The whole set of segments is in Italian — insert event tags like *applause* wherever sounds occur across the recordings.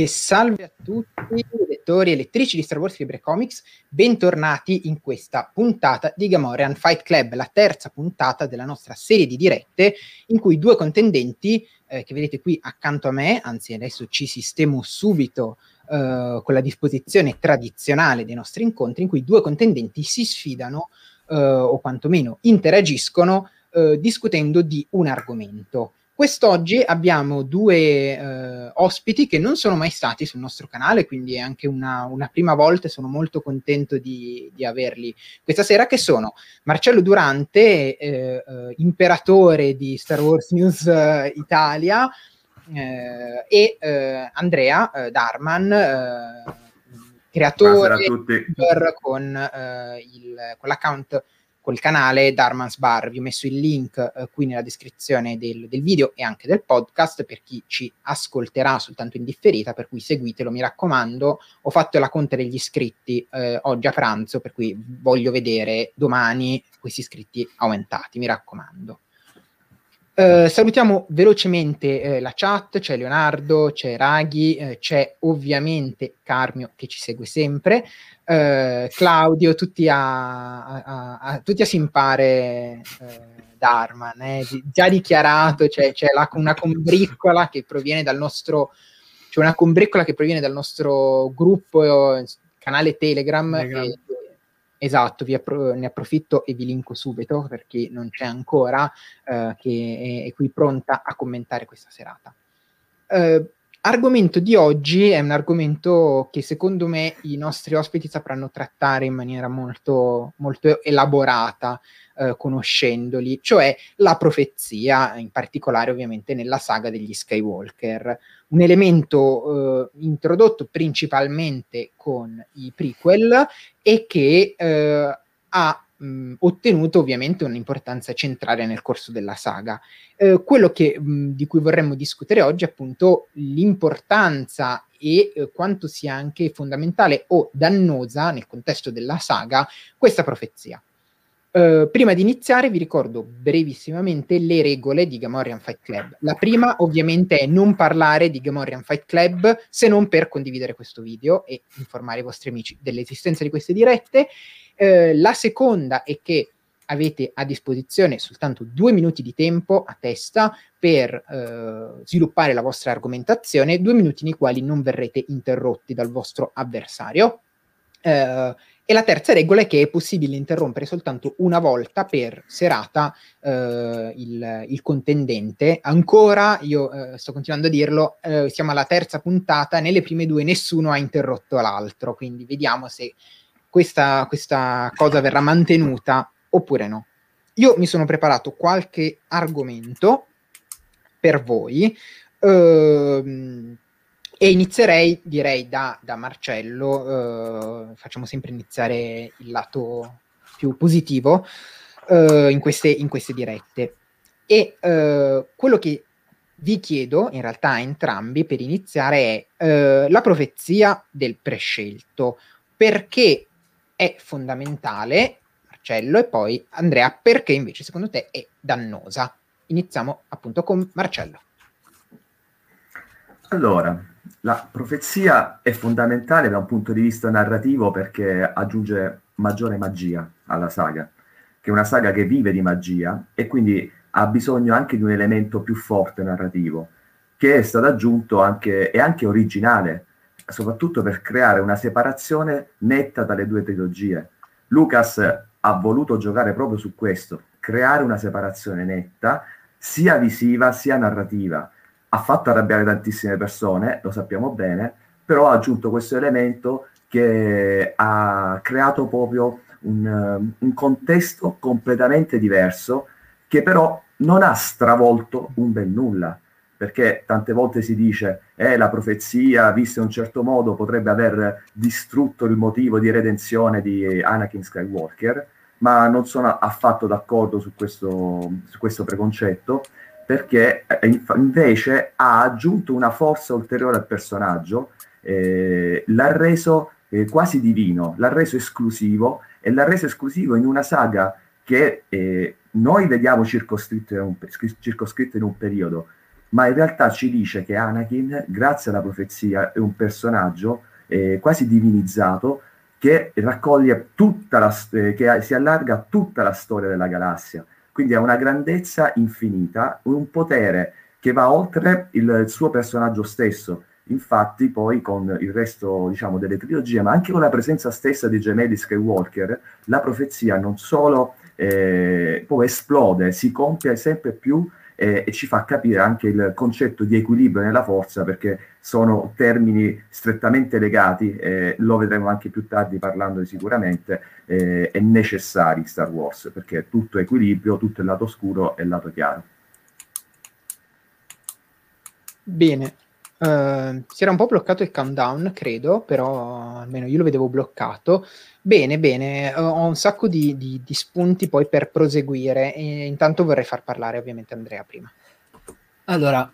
E salve a tutti lettori e lettrici di Star Wars Libre Comics, bentornati in questa puntata di Gamorrean Fight Club, la terza puntata della nostra serie di dirette in cui due contendenti eh, che vedete qui accanto a me, anzi adesso ci sistemo subito eh, con la disposizione tradizionale dei nostri incontri in cui due contendenti si sfidano eh, o quantomeno interagiscono eh, discutendo di un argomento. Quest'oggi abbiamo due eh, ospiti che non sono mai stati sul nostro canale, quindi è anche una, una prima volta e sono molto contento di, di, averli questa sera, che sono Marcello Durante, eh, eh, imperatore di Star Wars News eh, Italia, eh, e eh, Andrea Darman, creatore con, il, con l'account col canale Darman's Bar. Vi ho messo il link eh, qui nella descrizione del, del, video e anche del podcast per chi ci ascolterà soltanto in differita, per cui seguitelo, mi raccomando. Ho fatto la conta degli iscritti eh, oggi a pranzo, per cui voglio vedere domani questi iscritti aumentati, mi raccomando. Uh, salutiamo velocemente uh, la chat, c'è Leonardo, c'è Raghi, uh, c'è ovviamente Carmio che ci segue sempre, Claudio, tutti a, a, a, tutti a simpare Darman, eh, già dichiarato, c'è, c'è la, una combriccola che proviene dal nostro, c'è una combriccola che proviene dal nostro gruppo, canale Telegram, Telegram. E, Esatto, appro- ne approfitto e vi linko subito per chi non c'è ancora, eh, che è, è, qui pronta a commentare questa serata. Eh, argomento di oggi è un argomento che secondo me i nostri ospiti sapranno trattare in maniera molto, molto elaborata, eh, conoscendoli, cioè la profezia, in particolare ovviamente nella saga degli Skywalker, un elemento eh, introdotto principalmente con i prequel e che eh, ha mh, ottenuto ovviamente un'importanza centrale nel corso della saga. Eh, quello che, mh, di cui vorremmo discutere oggi è appunto l'importanza e eh, quanto sia anche fondamentale o dannosa nel contesto della saga questa profezia. Uh, prima di iniziare vi ricordo brevissimamente le regole di Gamorrean Fight Club. La prima ovviamente è non parlare di Gamorrean Fight Club se non per condividere questo video e informare i vostri amici dell'esistenza di queste dirette. Uh, la seconda è che avete a disposizione soltanto due minuti di tempo a testa per uh, sviluppare la vostra argomentazione, due minuti nei quali non verrete interrotti dal vostro avversario. Uh, e la terza regola è che è possibile interrompere soltanto una volta per serata eh, il, il, contendente. Ancora, io eh, sto continuando a dirlo, eh, siamo alla terza puntata, nelle prime due nessuno ha interrotto l'altro, quindi vediamo se questa, questa cosa verrà mantenuta oppure no. Io mi sono preparato qualche argomento per voi. Uh, e inizierei, direi, da, da Marcello, eh, facciamo sempre iniziare il lato più positivo eh, in, queste, in, queste, dirette. E eh, quello che vi chiedo, in realtà a entrambi, per iniziare, è eh, la profezia del prescelto. Perché è fondamentale, Marcello, e poi Andrea, perché invece secondo te è dannosa? Iniziamo appunto con Marcello. Allora, la profezia è fondamentale da un punto di vista narrativo perché aggiunge maggiore magia alla saga, che è una saga che vive di magia e quindi ha bisogno anche di un elemento più forte narrativo, che è stato aggiunto anche, è anche originale, soprattutto per creare una separazione netta dalle due trilogie. Lucas ha voluto giocare proprio su questo, creare una separazione netta, sia visiva sia narrativa ha fatto arrabbiare tantissime persone, lo sappiamo bene, però ha aggiunto questo elemento che ha creato proprio un, um, un contesto completamente diverso che però non ha stravolto un bel nulla perché tante volte si dice eh, la profezia, vista in un certo modo, potrebbe aver distrutto il motivo di redenzione di Anakin Skywalker, ma non sono affatto d'accordo su questo, su questo preconcetto, perché eh, invece ha aggiunto una forza ulteriore al personaggio, eh, l'ha reso eh, quasi divino, l'ha reso esclusivo e l'ha reso esclusivo in una saga che eh, noi vediamo circoscritto in, un, circoscritto in un periodo, ma in realtà ci dice che Anakin, grazie alla profezia, è un personaggio eh, quasi divinizzato che raccoglie tutta la, che si allarga tutta la storia della galassia. Quindi ha una grandezza infinita, un potere che va oltre il, suo personaggio stesso. Infatti, poi con il resto, diciamo, delle trilogie, ma anche con la presenza stessa di gemelli Skywalker, la profezia non solo eh, poi esplode, si compie sempre più eh, e ci fa capire anche il concetto di equilibrio nella forza perché sono termini strettamente legati, eh, lo vedremo anche più tardi parlando sicuramente, eh, è necessari Star Wars perché tutto è equilibrio, tutto è lato scuro e lato chiaro. Bene, Uh, si era un po' bloccato il countdown, credo, però almeno io lo vedevo bloccato. Bene, bene, ho un sacco di, di, di, spunti poi per proseguire. E intanto vorrei far parlare ovviamente Andrea prima. Allora,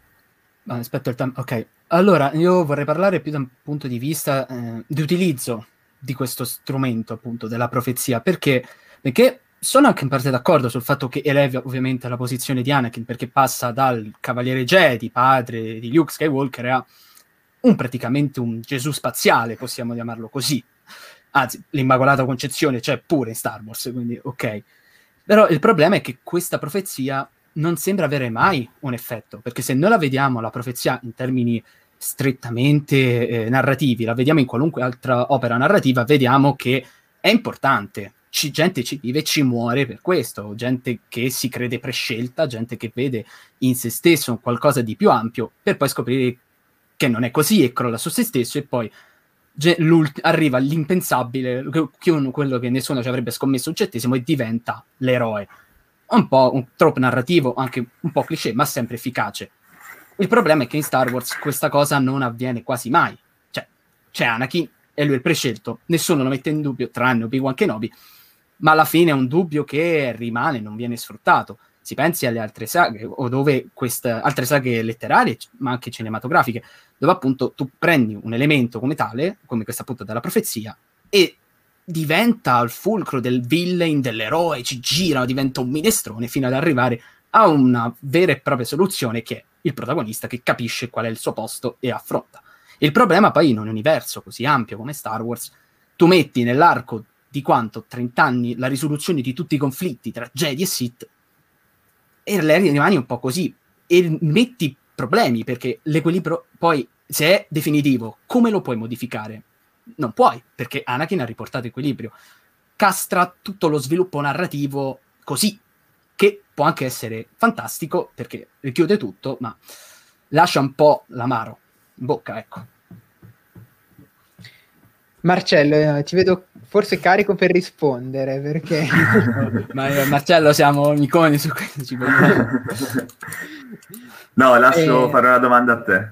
aspetta il tempo. Ok, allora io vorrei parlare più da un punto di vista eh, di utilizzo di questo strumento, appunto, della profezia, perché, perché sono anche in parte d'accordo sul fatto che elevi ovviamente la posizione di Anakin perché passa dal cavaliere Jedi, padre di Luke Skywalker, a un praticamente un Gesù spaziale, possiamo chiamarlo così. Anzi, l'Immacolata Concezione c'è pure in Star Wars, quindi ok. Però il problema è che questa profezia non sembra avere mai un effetto, perché se noi la vediamo, la profezia in termini strettamente eh, narrativi, la vediamo in qualunque altra opera narrativa, vediamo che è importante, ci, gente ci vive e ci muore per questo, gente che si crede prescelta, gente che vede in se stesso qualcosa di più ampio, per poi scoprire che non è così e crolla su se stesso e poi arriva l'impensabile, quello che nessuno ci avrebbe scommesso un centesimo e diventa l'eroe. Un po' un troppo narrativo, anche un po' cliché, ma sempre efficace. Il problema è che in Star Wars questa cosa non avviene quasi mai. Cioè, c'è Anakin e lui è il prescelto, nessuno lo mette in dubbio, tranne Obi-Wan Kenobi, ma alla fine è un dubbio che rimane, non viene sfruttato. Si pensi alle altre saghe, o dove queste altre saghe letterarie, ma anche cinematografiche, dove appunto tu prendi un elemento come tale, come questa appunto della profezia, e diventa il fulcro del villain, dell'eroe, ci gira, diventa un minestrone fino ad arrivare a una vera e propria soluzione che è il protagonista che capisce qual è il suo posto e affronta. Il problema poi in un universo così ampio come Star Wars, tu metti nell'arco di quanto 30 anni la risoluzione di tutti i conflitti tra Jedi e Sith e le rimani un po' così e metti problemi perché l'equilibrio poi se è definitivo come lo puoi modificare? Non puoi perché Anakin ha riportato equilibrio castra tutto lo sviluppo narrativo così che può anche essere fantastico perché richiude tutto ma lascia un po' l'amaro in bocca ecco Marcello, eh, ti vedo forse carico per rispondere perché... *laughs* Ma io, Marcello siamo amiconi su questo. no, lascio eh, fare una domanda a te.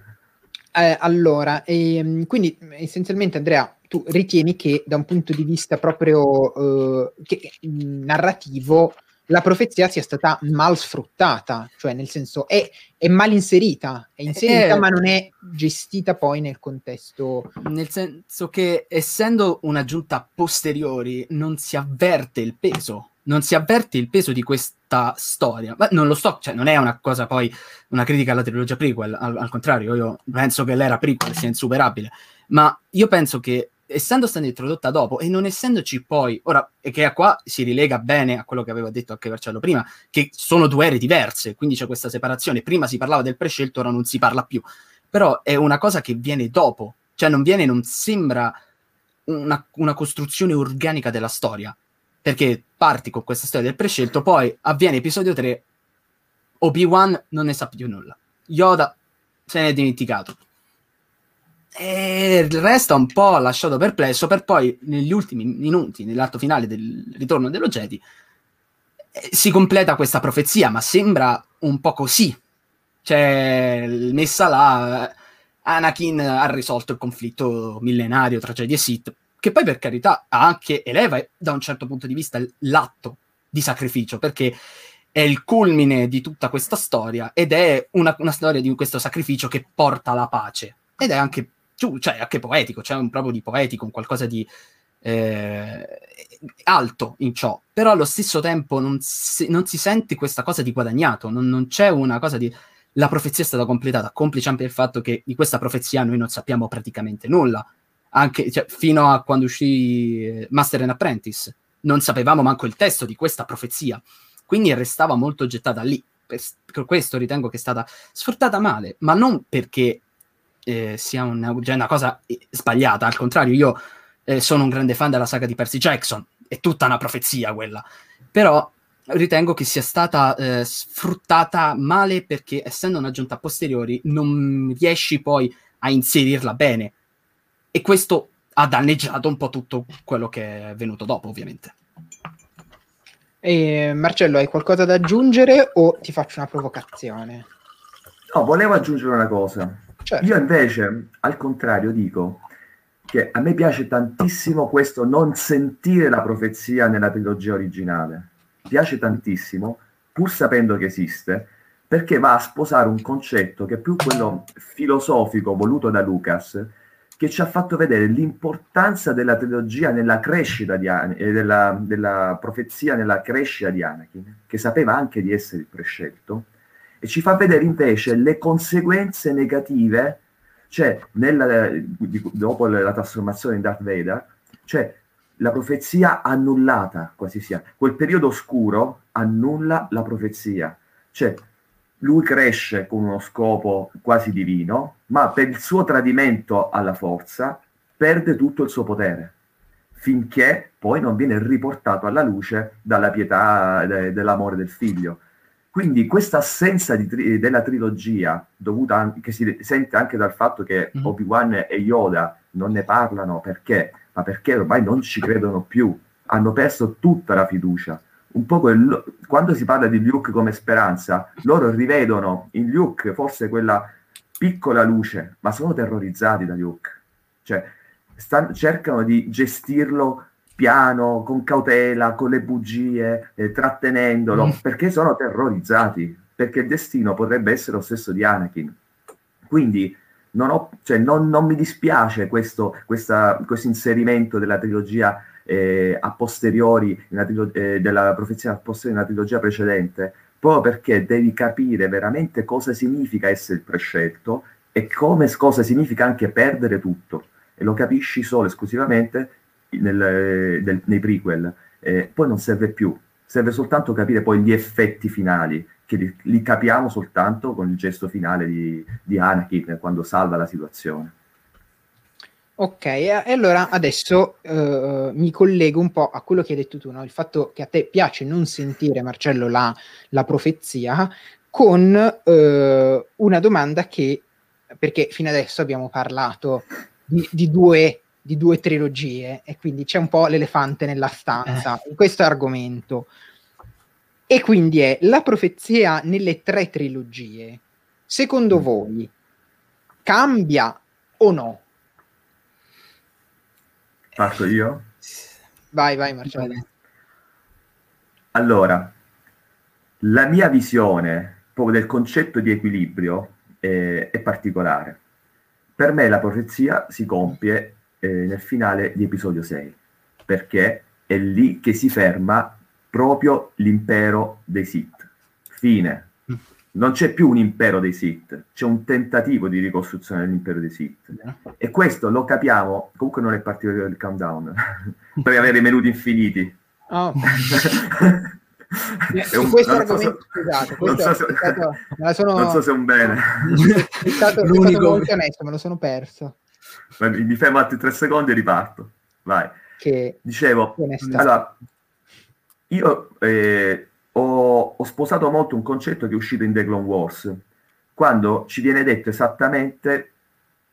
Eh, allora, ehm, quindi essenzialmente Andrea, tu ritieni che da un punto di vista proprio eh, che, narrativo la profezia sia stata mal sfruttata, cioè nel senso è, è mal inserita, è inserita eh, ma non è gestita poi nel contesto. Nel senso che essendo un'aggiunta a posteriori non si avverte il peso, non si avverte il peso di questa storia. Ma non lo so, cioè non è una cosa poi, una critica alla trilogia prequel, al, al contrario, io penso che l'era prequel sia insuperabile, ma io penso che essendo stata introdotta dopo e non essendoci poi, ora, e che qua si rilega bene a quello che aveva detto anche Marcello prima, che sono due ere diverse, quindi c'è questa separazione. Prima si parlava del prescelto, ora non si parla più. Però è una cosa che viene dopo, cioè non viene, non sembra una, una costruzione organica della storia. Perché parti con questa storia del prescelto, poi avviene episodio 3, Obi-Wan non ne sa più nulla. Yoda se ne è dimenticato e il resto un po' lasciato perplesso per poi negli ultimi minuti, nell'atto finale del ritorno dello Jedi, eh, si completa questa profezia, ma sembra un po' così. Cioè, messa là, Anakin ha risolto il conflitto millenario tra Jedi e Sith, che poi per carità anche eleva da un certo punto di vista l'atto di sacrificio, perché è il culmine di tutta questa storia ed è una, una storia di questo sacrificio che porta alla pace. Ed è anche cioè anche poetico, c'è un proprio di poetico, un qualcosa di eh, alto in ciò, però allo stesso tempo non si, non si, sente questa cosa di guadagnato, non, non c'è una cosa di... la profezia è stata completata, complice anche il fatto che di questa profezia noi non sappiamo praticamente nulla, anche cioè, fino a quando uscì eh, Master and Apprentice, non sapevamo manco il testo di questa profezia, quindi restava molto gettata lì. Per, per questo ritengo che è stata sfruttata male, ma non perché eh, sia una, cioè una, cosa eh, sbagliata, al contrario, io eh, sono un grande fan della saga di Percy Jackson, è tutta una profezia quella, però ritengo che sia stata eh, sfruttata male perché essendo un'aggiunta a posteriori non riesci poi a inserirla bene e questo ha danneggiato un po' tutto quello che è venuto dopo ovviamente. E Marcello, hai qualcosa da aggiungere o ti faccio una provocazione? No, volevo aggiungere una cosa. Certo. Io invece, al contrario, dico che a me piace tantissimo questo non sentire la profezia nella trilogia originale piace tantissimo, pur sapendo che esiste, perché va a sposare un concetto che è più quello filosofico voluto da Lucas, che ci ha fatto vedere l'importanza della trilogia nella crescita di Anakin, eh, della, della profezia nella crescita di Anakin, che sapeva anche di essere il prescelto, e ci fa vedere invece le conseguenze negative, cioè nella, dopo la trasformazione in Darth Vader, cioè la profezia annullata, quasi sia. Quel periodo oscuro annulla la profezia. Cioè, lui cresce con uno scopo quasi divino, ma per il suo tradimento alla forza perde tutto il suo potere, finché poi non viene riportato alla luce dalla pietà de- dell'amore del figlio. Quindi questa assenza tri- della trilogia, dovuta an- che si sente anche dal fatto che mm. Obi-Wan e Yoda non ne parlano perché ma perché ormai non ci credono più, hanno perso tutta la fiducia. Un po' quel, quando si parla di Luke come speranza, loro rivedono in Luke forse quella piccola luce, ma sono terrorizzati da Luke. Cioè, stanno, cercano di gestirlo piano, con cautela, con le bugie, eh, trattenendolo, mm. perché sono terrorizzati, perché il destino potrebbe essere lo stesso di Anakin. Quindi non, ho, cioè, non, non mi dispiace questo, questa, questo, inserimento della trilogia eh, a posteriori, trilog- eh, della profezia a posteriori nella trilogia precedente, proprio perché devi capire veramente cosa significa essere il prescelto e come, cosa significa anche perdere tutto. E lo capisci solo esclusivamente nel, del, nei prequel. Eh, poi non serve più, serve soltanto capire poi gli effetti finali che li, li, capiamo soltanto con il gesto finale di, di Anakin quando salva la situazione. Ok, e allora adesso uh, mi collego un po' a quello che hai detto tu, no? il fatto che a te piace non sentire, Marcello, la, la profezia, con uh, una domanda che, perché fino adesso abbiamo parlato di, di, due, di due trilogie e quindi c'è un po' l'elefante nella stanza eh. in questo argomento. E quindi è la profezia nelle tre trilogie. Secondo mm. voi cambia o no? Parto io? Vai, vai Marcello. Allora, la mia visione proprio del concetto di equilibrio è, è particolare. Per me la profezia si compie eh, nel finale di episodio 6, perché è lì che si ferma proprio l'impero dei Sith. Fine. Non c'è più un impero dei Sith, c'è un tentativo di ricostruzione dell'impero dei Sith. E questo lo capiamo, comunque non è partito il countdown, *laughs* per avere minuti infiniti. *laughs* Oh. Su un, questo argomento, so, questo non, so se, stato, sono, non so se è un bene. È stato, è stato molto onesto, me lo sono perso. Mi fermo altri tre secondi e riparto. Vai. Che Dicevo, allora, io eh, ho, ho, sposato molto un concetto che è uscito in The Clone Wars, quando ci viene detto esattamente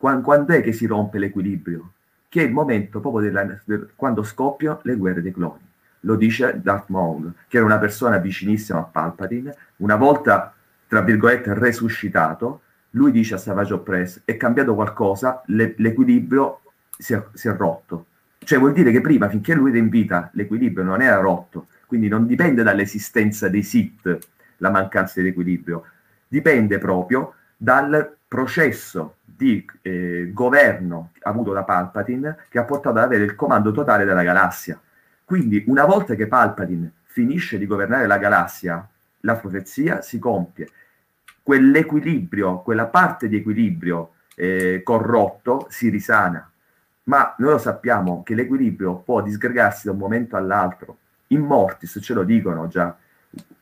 quando, quando è che si rompe l'equilibrio, che è il momento proprio della, del, quando scoppiano le guerre dei cloni. Lo dice Darth Maul, che era una persona vicinissima a Palpatine, una volta, tra virgolette, resuscitato, lui dice a Savage Opress, è cambiato qualcosa, le, l'equilibrio si è, si è rotto. Cioè vuol dire che prima, finché lui era in vita, l'equilibrio non era rotto, quindi non dipende dall'esistenza dei sit la mancanza di equilibrio, dipende proprio dal processo di eh, governo avuto da Palpatine che ha portato ad avere il comando totale della galassia. Quindi una volta che Palpatine finisce di governare la galassia, la profezia si compie. Quell'equilibrio, quella parte di equilibrio eh, corrotto si risana. Ma noi lo sappiamo che l'equilibrio può disgregarsi da un momento all'altro. In Mortis ce lo dicono già.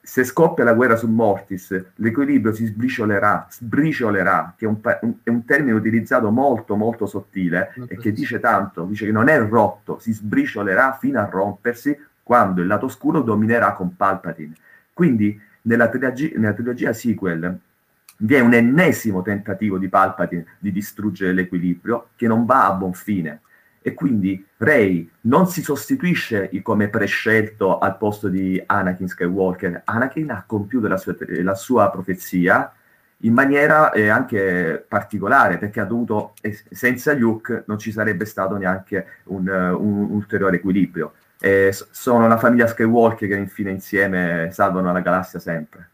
Se scoppia la guerra su Mortis, l'equilibrio si sbriciolerà, sbriciolerà, che è un, un, è un termine utilizzato molto molto sottile e che dice tanto, dice che non è rotto, si sbriciolerà fino a rompersi quando il lato oscuro dominerà con Palpatine. Quindi nella trilogia, nella trilogia sequel vi è un ennesimo tentativo di Palpatine di distruggere l'equilibrio che non va a buon fine. E quindi Rey non si sostituisce come prescelto al posto di Anakin Skywalker. Anakin ha compiuto la sua, la sua profezia in maniera eh, anche particolare, perché ha dovuto, eh, senza Luke non ci sarebbe stato neanche un, uh, un ulteriore equilibrio. Eh, sono la famiglia Skywalker che infine insieme salvano la galassia sempre.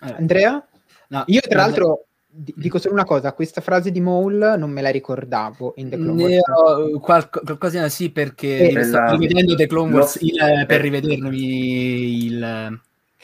Eh. Andrea? No, Io tra l'altro dico solo una cosa, questa frase di Maul non me la ricordavo in The Clone Wars. Qual- qualcosa sì perché eh, sto rivedendo The Clone Wars il, per rivedermi il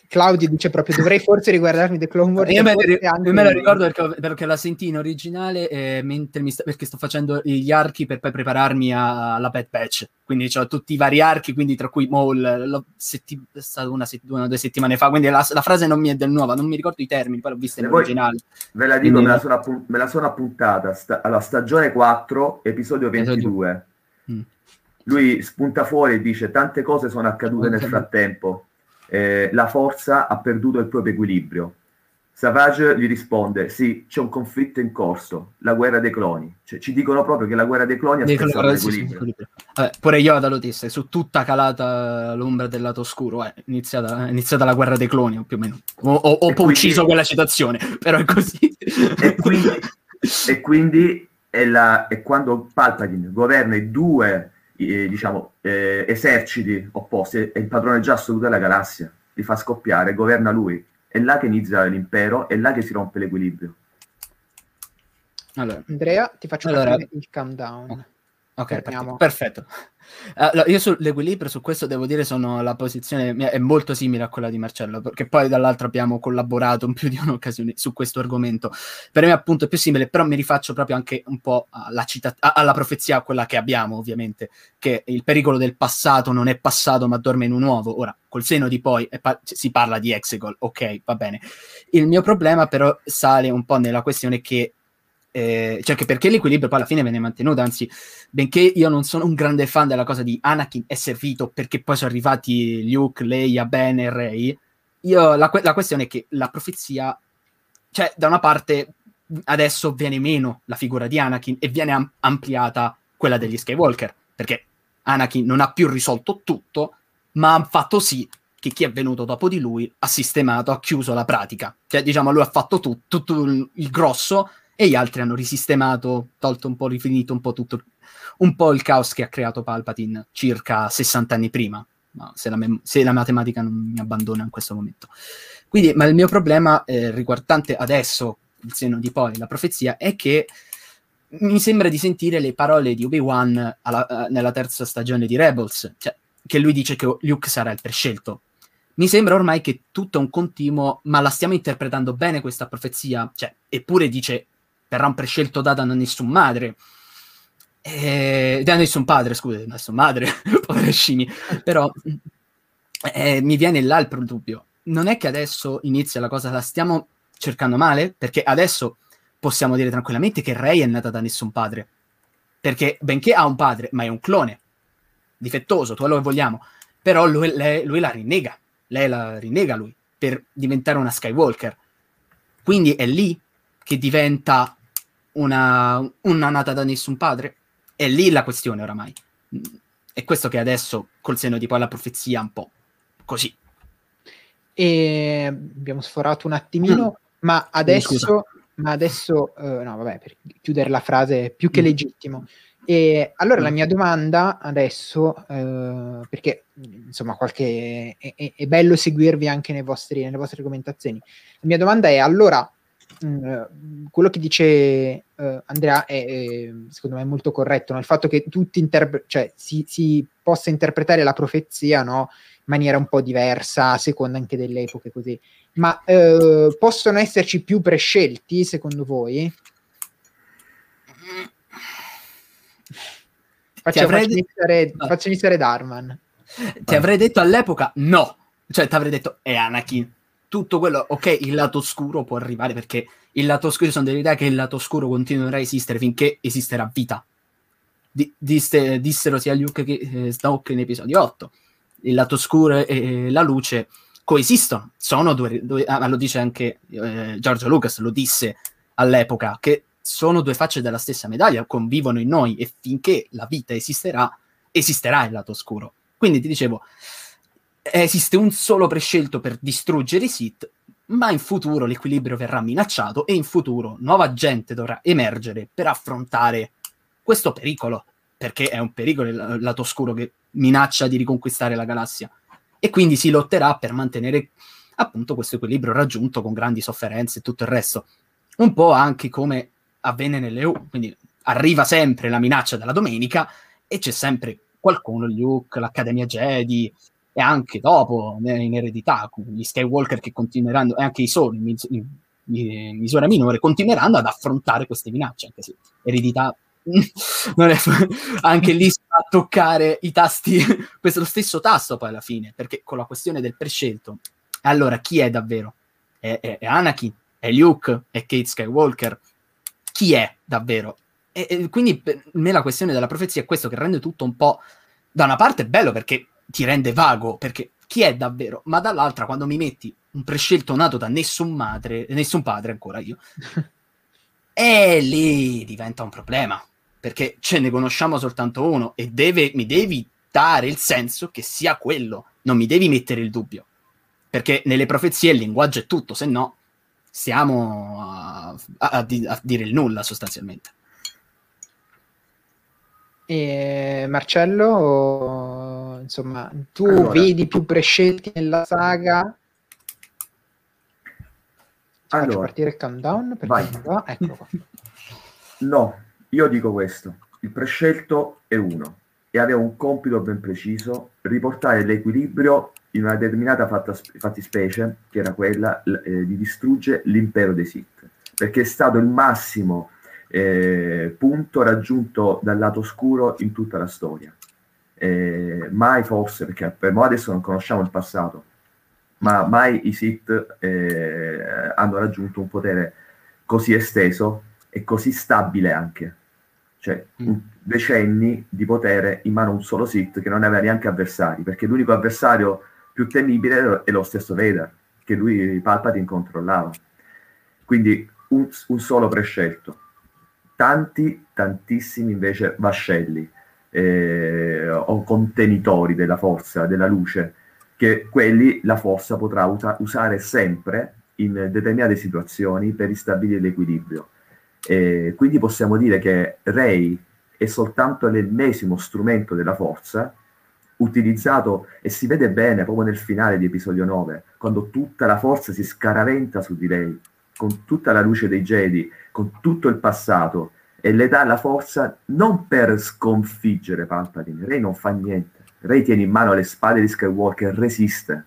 Claudio dice proprio dovrei forse riguardarmi The Clone Wars. Io me, io me la ricordo perché, perché, la senti in originale eh, mentre sta, perché sto facendo gli archi per poi prepararmi alla Bad Patch. Quindi ho tutti i vari archi, quindi tra cui Maul, setti, è stato una, una o due settimane fa, quindi la, la, frase non mi è del nuova, non mi ricordo i termini, poi l'ho vista in originale. Ve la dico, quindi, me, la sono, me, la sono, appuntata. Sta, alla stagione 4, episodio 22. Mm. Lui spunta fuori e dice tante cose sono accadute nel frattempo eh, la forza ha perduto il proprio equilibrio. Savage gli risponde: Sì, c'è un conflitto in corso, la guerra dei cloni. Cioè, ci dicono proprio che la guerra dei cloni ha spezzato l'equilibrio. Sì, Vabbè, pure Yoda lo disse: su tutta calata l'ombra del lato oscuro, è iniziata, è iniziata la guerra dei cloni, più o meno. Ho, ho, ho quindi, ucciso quella citazione, *laughs* però è così. E quindi, e quindi è, la, è quando Palpatine governa i due eh, diciamo, eh, eserciti opposti, è il padrone già assoluto della galassia, li fa scoppiare, governa lui. È là che inizia l'impero, è là che si rompe l'equilibrio. Allora, Andrea, ti faccio allora, il countdown. Ok, perfetto. Allora, io sull'equilibrio, su questo devo dire, sono la posizione mia è molto simile a quella di Marcello, perché poi dall'altro abbiamo collaborato in più di un'occasione su questo argomento. Per me appunto è più simile, però mi rifaccio proprio anche un po' alla, cita- alla profezia, quella che abbiamo ovviamente, che il pericolo del passato non è passato ma dorme in un uovo. Ora, col seno di poi pa- si parla di Exegol, ok, va bene. Il mio problema però sale un po' nella questione che eh, cioè che perché l'equilibrio poi alla fine viene mantenuto, anzi, benché io non sono un grande fan della cosa di Anakin è servito perché poi sono arrivati Luke, Leia, Ben e Rey, io, la, la questione è che la profezia, cioè da una parte adesso viene meno la figura di Anakin e viene am- ampliata quella degli Skywalker, perché Anakin non ha più risolto tutto, ma ha fatto sì che chi è venuto dopo di lui ha sistemato, ha chiuso la pratica. Cioè, diciamo, lui ha fatto tutto, tutto il grosso e gli altri hanno risistemato, tolto un po', rifinito un po' tutto, un po' il caos che ha creato Palpatine circa 60 anni prima, se la, mem- se la matematica non mi abbandona in questo momento. Quindi, ma il mio problema eh, riguardante adesso il seno di poi, la profezia, è che mi sembra di sentire le parole di Obi-Wan alla, uh, nella terza stagione di Rebels, cioè che lui dice che Luke sarà il prescelto. Mi sembra ormai che tutto è un continuo, ma la stiamo interpretando bene questa profezia, cioè, eppure dice verrà un prescelto da, da nessun madre. Eh, da nessun padre, scusa, da nessun madre, *laughs* povere scimmie. Però eh, mi viene là il dubbio. Non è che adesso inizia la cosa, la stiamo cercando male? Perché adesso possiamo dire tranquillamente che Rey è nata da nessun padre. Perché benché ha un padre, ma è un clone, difettoso, quello che vogliamo, però lui, lei, lui la rinnega, lei la rinnega lui, per diventare una Skywalker. Quindi è lì che diventa una, una nata da nessun padre? È lì la questione oramai. È questo che adesso, col seno di poi la profezia, un po' così. E abbiamo sforato un attimino, mm. ma adesso, ma adesso uh, no, vabbè, per chiudere la frase più che mm. legittimo. E allora mm. la mia domanda adesso, uh, perché insomma qualche, è, è, è, bello seguirvi anche vostri, nelle vostre argomentazioni, la mia domanda è allora Mm, quello che dice uh, Andrea è, è, secondo me molto corretto, no? il fatto che tutti interpre- cioè, si, si, possa interpretare la profezia no? maniera un po' diversa, a seconda anche delle epoche così. Ma eh, possono esserci più prescelti, secondo voi? Faccio, faccio, de- iniziare, no. faccio iniziare Darman. Ti avrei detto all'epoca no, cioè ti avrei detto è Anakin. Tutto quello, ok, il lato oscuro può arrivare perché il lato oscuro, sono dell'idea che il lato oscuro continuerà a esistere finché esisterà vita. Di- disse- dissero sia Luke che eh, Snoke in episodio 8. Il lato oscuro e la luce coesistono, sono due, due ah, lo dice anche eh, Giorgio Lucas, lo disse all'epoca, che sono due facce della stessa medaglia, convivono in noi e finché la vita esisterà, esisterà il lato oscuro. Quindi ti dicevo, esiste un solo prescelto per distruggere i Sith, ma in futuro l'equilibrio verrà minacciato e in futuro nuova gente dovrà emergere per affrontare questo pericolo, perché è un pericolo il lato oscuro che minaccia di riconquistare la galassia. E quindi si lotterà per mantenere appunto questo equilibrio raggiunto con grandi sofferenze e tutto il resto. Un po' anche come avvenne nelle U, quindi arriva sempre la minaccia della domenica e c'è sempre qualcuno, Luke, l'Accademia Jedi, e anche dopo in eredità, gli Skywalker che continueranno, e anche i soli in, in- in misura minore, continueranno ad affrontare queste minacce, anche se eredità *laughs* è, anche lì a toccare i tasti, *laughs* questo lo stesso tasto poi alla fine, perché con la questione del prescelto, allora chi è davvero? È, è, è Anakin? È Luke? È Kate Skywalker? Chi è davvero? E, e quindi per me la questione della profezia è questo che rende tutto un po' da una parte bello perché ti rende vago, perché chi è davvero? Ma dall'altra quando mi metti un prescelto nato da nessun madre, nessun padre ancora io, *laughs* e lì diventa un problema, perché ce ne conosciamo soltanto uno e deve, mi devi dare il senso che sia quello, non mi devi mettere il dubbio, perché nelle profezie il linguaggio è tutto, se no stiamo a, a, a, di- a dire il nulla sostanzialmente. E Marcello, insomma, tu Allora. vedi più prescelti nella saga? Faccio Allora, partire il countdown vai. va. Eccolo qua. *laughs* No, io dico questo. Il prescelto è uno e aveva un compito ben preciso, riportare l'equilibrio in una determinata fattispecie, che era quella eh, di distruggere l'impero dei Sith, perché è stato il massimo eh, punto raggiunto dal lato oscuro in tutta la storia. Eh, mai forse, perché per noi adesso non conosciamo il passato, ma mai i Sith eh, hanno raggiunto un potere così esteso e così stabile anche. Cioè, Mm. decenni di potere in mano a un solo Sith che non aveva neanche avversari, perché l'unico avversario più temibile è lo stesso Vader, che lui Palpatine controllava. Quindi un, un solo prescelto. Tanti, tantissimi invece vascelli eh, o contenitori della forza, della luce, che quelli la forza potrà usa- usare sempre in determinate situazioni per ristabilire l'equilibrio. E quindi possiamo dire che Rey è soltanto l'ennesimo strumento della forza utilizzato e si vede bene proprio nel finale di episodio 9, quando tutta la forza si scaraventa su di lei, con tutta la luce dei Jedi, con tutto il passato, e le dà la forza non per sconfiggere Palpatine, Rey non fa niente, Rey tiene in mano le spade di Skywalker, resiste,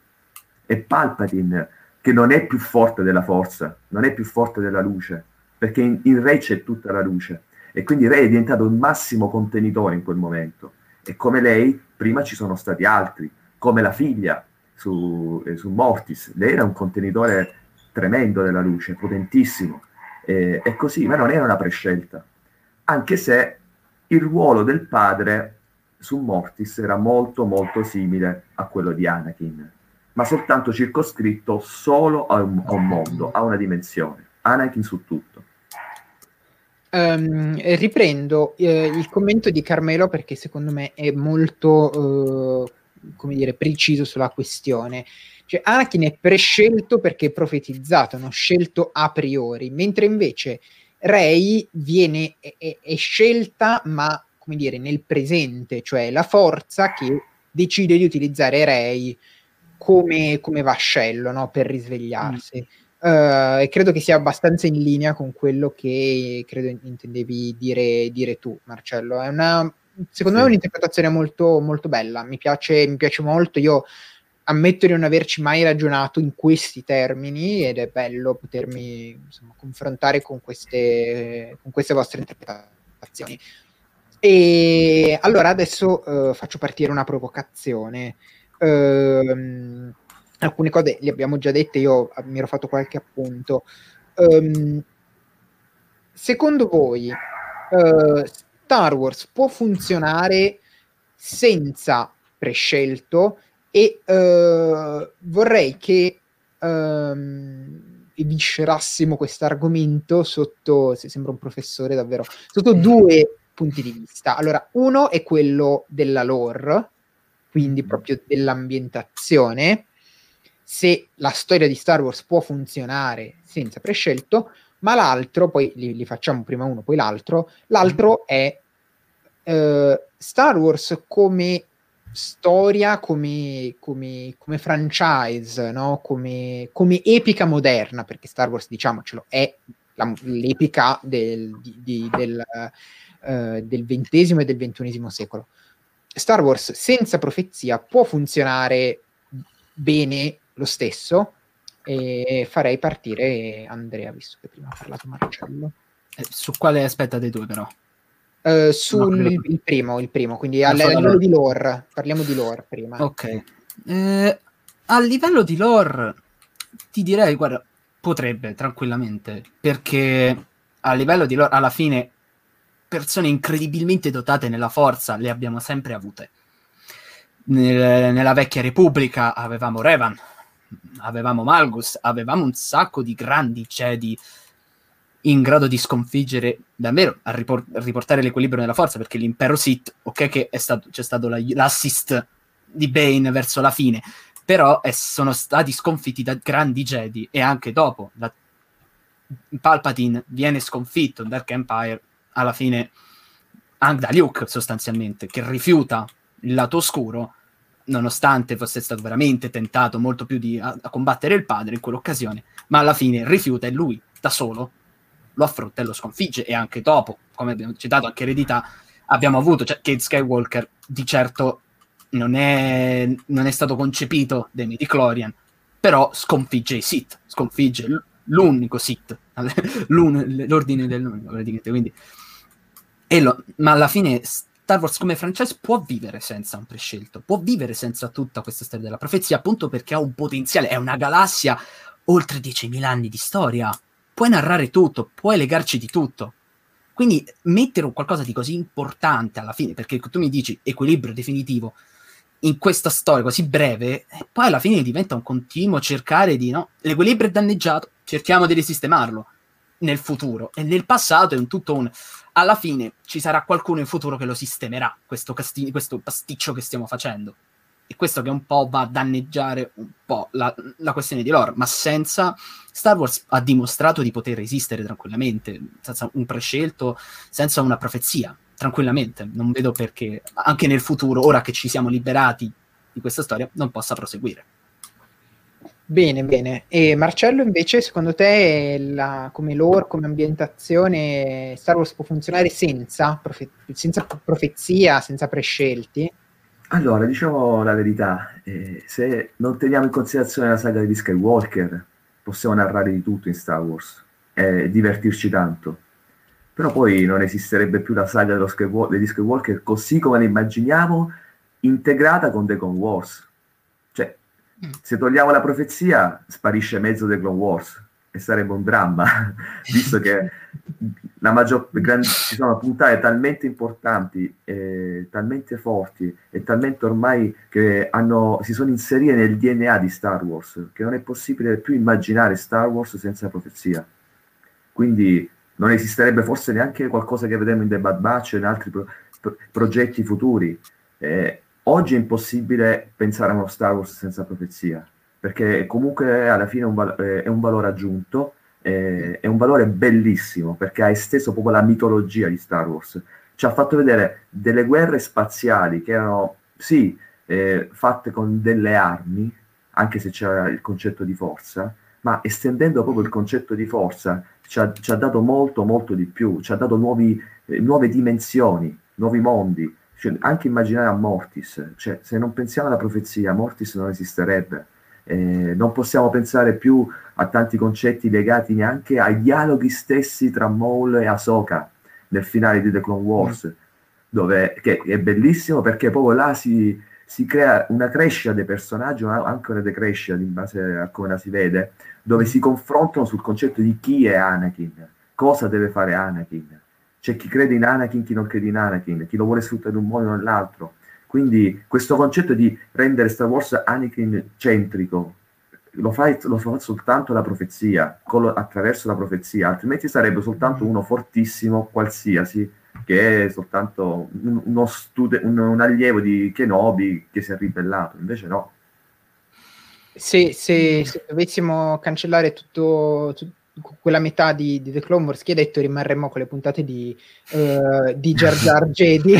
e Palpatine, che non è più forte della forza, non è più forte della luce, perché in, in Rey c'è tutta la luce, e quindi Rey è diventato il massimo contenitore in quel momento, e come lei, prima ci sono stati altri, come la figlia su, eh, su Mortis, lei era un contenitore tremendo della luce, potentissimo, eh, e così, ma non era una prescelta, anche se il ruolo del padre su Mortis era molto molto simile a quello di Anakin, ma soltanto circoscritto solo a un, a un mondo, a una dimensione. Anakin su tutto. Ehm, riprendo eh, il commento di Carmelo perché secondo me è molto, eh, come dire, preciso sulla questione. Cioè, Anakin è prescelto perché è profetizzato, non scelto a priori, mentre invece Rey viene, è, è- scelta, ma come dire, nel presente, cioè la forza che decide di utilizzare Rey come, come vascello no? per risvegliarsi. Eh, e credo che sia abbastanza in linea con quello che credo intendevi dire, dire tu, Marcello. È una, secondo Sì. me è un'interpretazione molto, molto bella, mi piace, mi piace molto. Io ammetto di non averci mai ragionato in questi termini ed è bello potermi insomma, confrontare con queste, con queste vostre interpretazioni. E allora adesso uh, faccio partire una provocazione. Uh, alcune cose le abbiamo già dette, io mi ero fatto qualche appunto. Um, secondo voi uh, Star Wars può funzionare senza prescelto e uh, vorrei che um, eviscerassimo questo argomento sotto, se sembra un professore davvero, sotto due punti di vista. Allora, uno è quello della lore, quindi proprio dell'ambientazione, se la storia di Star Wars può funzionare senza prescelto, ma l'altro, poi li, li facciamo prima uno, poi l'altro, l'altro è uh, Star Wars come storia, come, come, come franchise, no? come, come, epica moderna, perché Star Wars, diciamocelo, è la, l'epica del, di, di, del, uh, del XX e del XXI secolo. Star Wars senza profezia può funzionare bene lo stesso, e farei partire Andrea, visto che prima ha parlato Marcello. Eh, su quale aspetta dei due però? Uh, sul no, il, primo, il primo, quindi a livello di lore, parliamo di lore prima. Ok. Eh, a livello di lore ti direi, guarda, potrebbe tranquillamente, perché a livello di lore, alla fine, persone incredibilmente dotate nella forza le abbiamo sempre avute. Nel, nella vecchia Repubblica avevamo Revan, avevamo Malgus, avevamo un sacco di grandi Jedi in grado di sconfiggere davvero a, riport- a riportare l'equilibrio nella forza perché l'impero Sith, ok che stato, c'è stato la, l'assist di Bane verso la fine però è, sono stati sconfitti da grandi Jedi e anche dopo la, Palpatine viene sconfitto in Dark Empire alla fine anche da Luke sostanzialmente che rifiuta il lato oscuro nonostante fosse stato veramente tentato molto più di, a, a combattere il padre in quell'occasione, ma alla fine rifiuta e lui da solo lo affronta e lo sconfigge e anche dopo, come abbiamo citato anche Eredità, abbiamo avuto, cioè Kate Skywalker di certo non è, non è stato concepito dai Midichlorian, però sconfigge i Sith, sconfigge l'unico Sith, *laughs* l'ordine dell'unico praticamente, quindi... Lo, ma alla fine Star Wars come franchise può vivere senza un prescelto, può vivere senza tutta questa storia della profezia, appunto perché ha un potenziale, è una galassia oltre 10.000 anni di storia, puoi narrare tutto, puoi legarci di tutto. Quindi mettere qualcosa di così importante alla fine, perché tu mi dici equilibrio definitivo, in questa storia così breve, poi alla fine diventa un continuo cercare di, no, l'equilibrio è danneggiato, cerchiamo di risistemarlo nel futuro e nel passato è un tutto un alla fine ci sarà qualcuno in futuro che lo sistemerà questo, casti- questo pasticcio che stiamo facendo e questo che un po' va a danneggiare un po' la, la, questione di lore ma senza Star Wars ha dimostrato di poter esistere tranquillamente senza un prescelto senza una profezia tranquillamente non vedo perché anche nel futuro ora che ci siamo liberati di questa storia non possa proseguire Bene, bene. E Marcello, invece, secondo te, la, come lore, come ambientazione, Star Wars può funzionare senza, profe- senza profezia, senza prescelti? Allora, diciamo la verità, eh, se non teniamo in considerazione la saga di Skywalker, possiamo narrare di tutto in Star Wars e divertirci tanto. Però poi non esisterebbe più la saga dello Skywalker, degli Skywalker così come la immaginiamo, integrata con The Clone Wars Mm. Se togliamo la profezia, sparisce mezzo The Clone Wars e sarebbe un dramma, *laughs* visto che *laughs* maggior, gran, ci sono puntate talmente importanti, eh, talmente forti e talmente ormai che hanno, si sono inserite nel DNA di Star Wars, che non è possibile più immaginare Star Wars senza profezia. Quindi non esisterebbe forse neanche qualcosa che vedremo in The Bad Batch e in altri pro, pro, progetti futuri. Eh, Oggi è impossibile pensare a uno Star Wars senza profezia, perché comunque alla fine è un, val- eh, è un valore aggiunto, è, è un valore bellissimo, perché ha esteso proprio la mitologia di Star Wars. Ci ha fatto vedere delle guerre spaziali che erano, sì, eh, fatte con delle armi, anche se c'era il concetto di forza, ma estendendo proprio il concetto di forza ci ha, ci ha dato molto, molto di più, ci ha dato nuovi, eh, nuove dimensioni, nuovi mondi, cioè, anche immaginare a Mortis, cioè, se non pensiamo alla profezia, Mortis non esisterebbe. Eh, non possiamo pensare più a tanti concetti legati neanche ai dialoghi stessi tra Maul e Ahsoka nel finale di The Clone Wars, mm. dove, che è bellissimo perché proprio là si, si crea una crescita dei personaggi, anche una decrescita in base a come la si vede, dove si confrontano sul concetto di chi è Anakin, cosa deve fare Anakin. C'è chi crede in Anakin, chi non crede in Anakin, chi lo vuole sfruttare in un modo o nell'altro. Quindi questo concetto di rendere Star Wars Anakin centrico lo fa, lo fa soltanto la profezia, lo, attraverso la profezia, altrimenti sarebbe soltanto uno fortissimo qualsiasi che è soltanto uno studi- un, un, allievo di Kenobi che si è ribellato, invece no. Se, se, se dovessimo cancellare tutto, tutto, quella metà di, di, The Clone Wars che hai detto rimarremmo con le puntate di, uh, di Jar Jar *laughs* Jedi.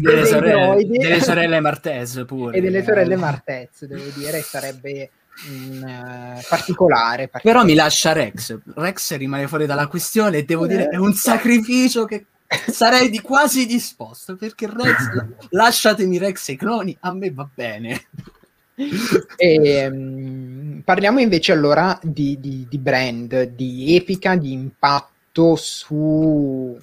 Delle, sorelle, delle sorelle Martez pure. E delle sorelle Martez devo dire sarebbe uh, particolare, particolare, però mi lascia Rex. Rex rimane fuori dalla questione e devo eh, dire è un sacrificio che sarei di quasi disposto perché Rex, *laughs* lasciatemi Rex e i cloni, a me va bene. E, um, parliamo invece allora di, di, di, brand, di epica, di impatto sulla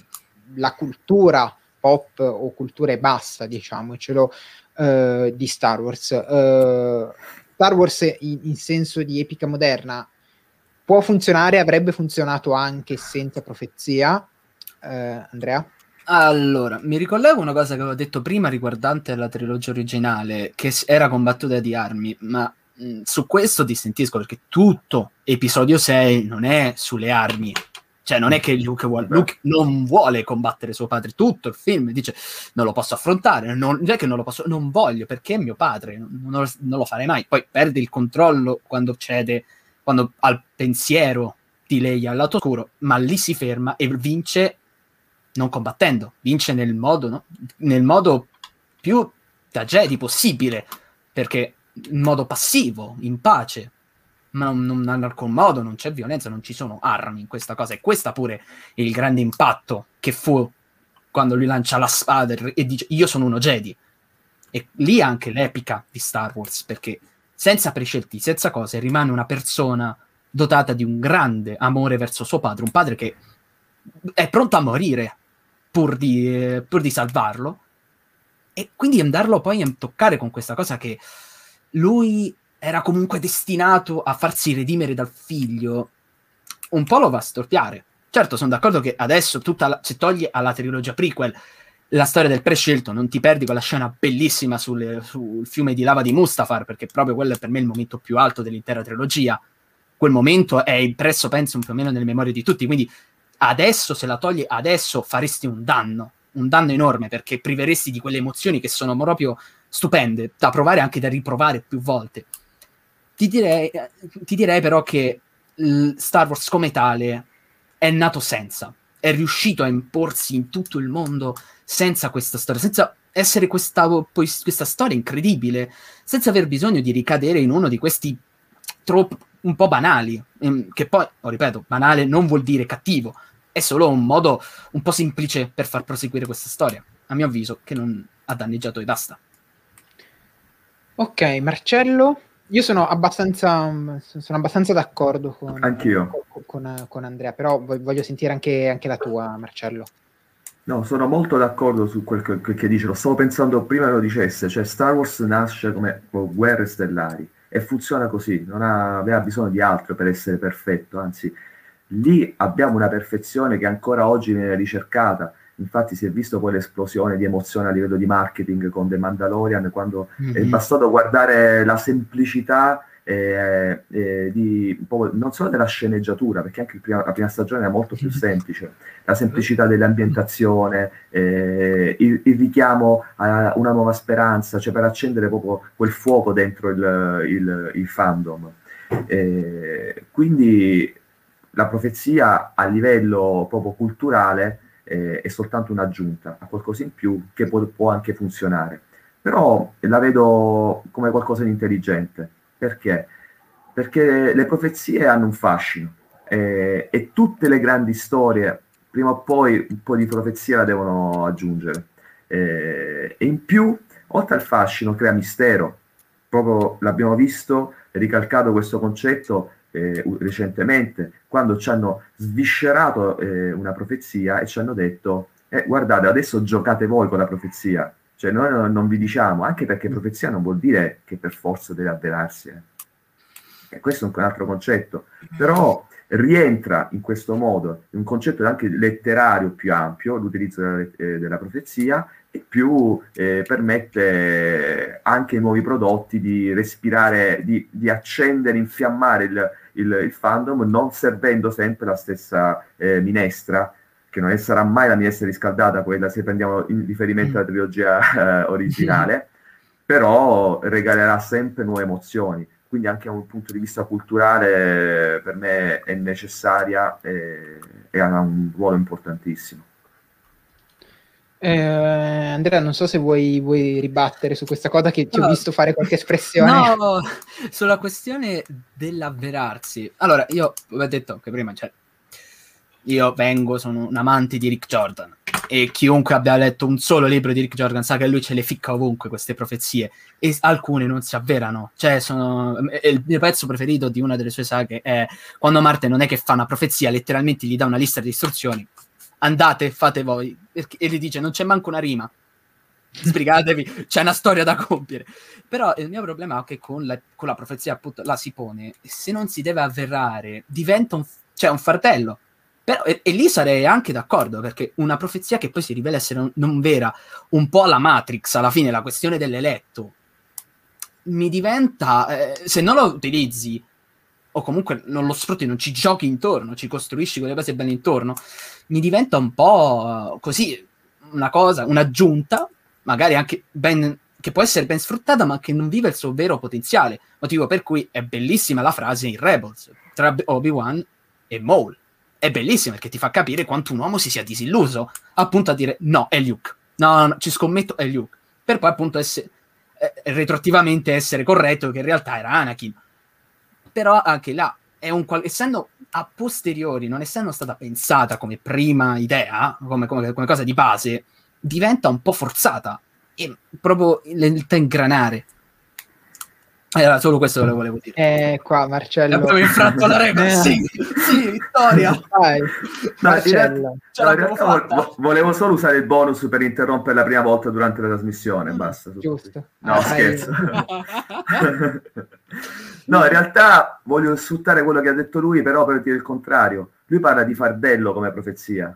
cultura pop o cultura basta, diciamocelo, uh, di Star Wars. Uh, Star Wars in, in senso di epica moderna può funzionare, avrebbe funzionato anche senza profezia, eh, Andrea? Allora, mi ricollego una cosa che avevo detto prima riguardante la trilogia originale, che era combattuta di armi, ma mh, su questo dissentisco perché tutto episodio 6 non è sulle armi. Cioè, non è che Luke, vuole, Luke non vuole combattere suo padre, tutto il film dice non lo posso affrontare, non, non è che non lo posso, non voglio perché è mio padre, non, non, lo, non lo farei mai. Poi perde il controllo quando cede, quando al pensiero di lei al lato oscuro, ma lì si ferma e vince non combattendo, vince nel modo, no? nel modo più da Jedi possibile, perché in modo passivo, in pace, ma non, non in alcun modo non c'è violenza, non ci sono armi in questa cosa. E questo pure il grande impatto che fu quando lui lancia la spada e dice io sono uno Jedi. E lì anche l'epica di Star Wars, perché senza prescelti, senza cose, rimane una persona dotata di un grande amore verso suo padre, un padre che è pronto a morire pur di, pur di salvarlo. E quindi andarlo poi a toccare con questa cosa che lui era comunque destinato a farsi redimere dal figlio, un po' lo va a storpiare. Certo, sono d'accordo che adesso tutta la, se togli alla trilogia prequel la storia del prescelto, non ti perdi quella scena bellissima sulle, sul fiume di lava di Mustafar, perché proprio quello è per me il momento più alto dell'intera trilogia. Quel momento è impresso, penso, più o meno nelle memorie di tutti, quindi adesso, se la togli adesso, faresti un danno, un danno enorme perché priveresti di quelle emozioni che sono proprio stupende, da provare anche da riprovare più volte. Ti direi, ti direi però che Star Wars come tale è nato senza, è riuscito a imporsi in tutto il mondo senza questa storia, senza essere questa, questa storia incredibile, senza aver bisogno di ricadere in uno di questi troppi un po' banali, ehm, che poi, oh, ripeto, banale non vuol dire cattivo, è solo un modo un po' semplice per far proseguire questa storia, a mio avviso, che non ha danneggiato e basta. Ok, Marcello, io sono abbastanza, sono abbastanza d'accordo con, con, con, con, Andrea, però voglio sentire anche, anche, la tua, Marcello. No, sono molto d'accordo su quel che, quel che dice, lo stavo pensando prima che lo dicesse, cioè Star Wars nasce come guerre stellari e funziona così, non ha, aveva bisogno di altro per essere perfetto, anzi lì abbiamo una perfezione che ancora oggi viene ricercata. Infatti si è visto quell'esplosione di emozione a livello di marketing con The Mandalorian, quando mm-hmm. è bastato guardare la semplicità eh, eh, di, non solo della sceneggiatura, perché anche prima, la prima stagione era molto più semplice, la semplicità dell'ambientazione, eh, il, il, richiamo a una nuova speranza, cioè per accendere proprio quel fuoco dentro il, il, il fandom. Eh, quindi la profezia a livello proprio culturale eh, è soltanto un'aggiunta, a qualcosa in più che può, può, anche funzionare. Però la vedo come qualcosa di intelligente. Perché? Perché le profezie hanno un fascino eh, e tutte le grandi storie, prima o poi un po' di profezia la devono aggiungere. Eh, e in più, oltre al fascino, crea mistero. Proprio l'abbiamo visto, ricalcato questo concetto eh, recentemente, quando ci hanno sviscerato eh, una profezia e ci hanno detto, eh, guardate, adesso giocate voi con la profezia. Cioè noi non, vi diciamo, anche perché profezia non vuol dire che per forza deve avverarsi. Eh. E questo è un altro concetto. Però rientra in questo modo in un concetto anche letterario più ampio, l'utilizzo della, eh, della profezia, e più eh, permette anche ai nuovi prodotti di respirare, di, di accendere, infiammare il, il, il, fandom, non servendo sempre la stessa eh, minestra, che non sarà mai la minestra riscaldata, quella se prendiamo in riferimento alla trilogia eh, originale, *laughs* però regalerà sempre nuove emozioni quindi anche da un punto di vista culturale per me è necessaria e, e ha un ruolo importantissimo. Eh, Andrea, non so se vuoi, vuoi, ribattere su questa cosa che ti no, ho visto fare qualche espressione. *laughs* No, sulla questione dell'avverarsi. Allora, io ho detto che prima, cioè, io vengo, sono un amante di Rick Jordan e chiunque abbia letto un solo libro di Rick Jordan sa che lui ce le ficca ovunque queste profezie e alcune non si avverano. Cioè, sono, il mio pezzo preferito di una delle sue saghe è quando Marte non è che fa una profezia, letteralmente gli dà una lista di istruzioni. Andate, fate voi. E gli dice: Non c'è manco una rima. Sbrigatevi, *laughs* c'è una storia da compiere. Però il mio problema è che con la, con la profezia, appunto, la si pone. Se non si deve avverare, diventa un, cioè, un fardello però, e, e, lì sarei anche d'accordo, perché una profezia che poi si rivela essere non, non vera, un po' alla Matrix, alla fine la questione dell'eletto, mi diventa, eh, se non lo utilizzi, o comunque non lo sfrutti, non ci giochi intorno, ci costruisci quelle cose belle intorno, mi diventa un po' così, una cosa, un'aggiunta, magari anche ben, che può essere ben sfruttata, ma che non vive il suo vero potenziale. Motivo per cui è bellissima la frase in Rebels tra Obi-Wan e Maul è bellissimo perché ti fa capire quanto un uomo si sia disilluso, appunto a dire no, è Luke, no, no ci scommetto, è Luke, per poi appunto essere, eh, retroattivamente essere corretto che in realtà era Anakin. Però anche là, un essendo a posteriori, non essendo stata pensata come prima idea, come, come, come cosa di base, diventa un po' forzata e proprio nel ingranare. Era solo questo che le volevo dire. Eh, qua Marcello. Abbiamo infranto la regola. *laughs* sì, sì, vittoria. Vai. Marcello. Realtà volevo solo usare il bonus per interrompere la prima volta durante la trasmissione. Basta. Giusto. No, ah, scherzo. *laughs* no, in realtà voglio sfruttare quello che ha detto lui, però per dire il contrario. Lui parla di fardello come profezia.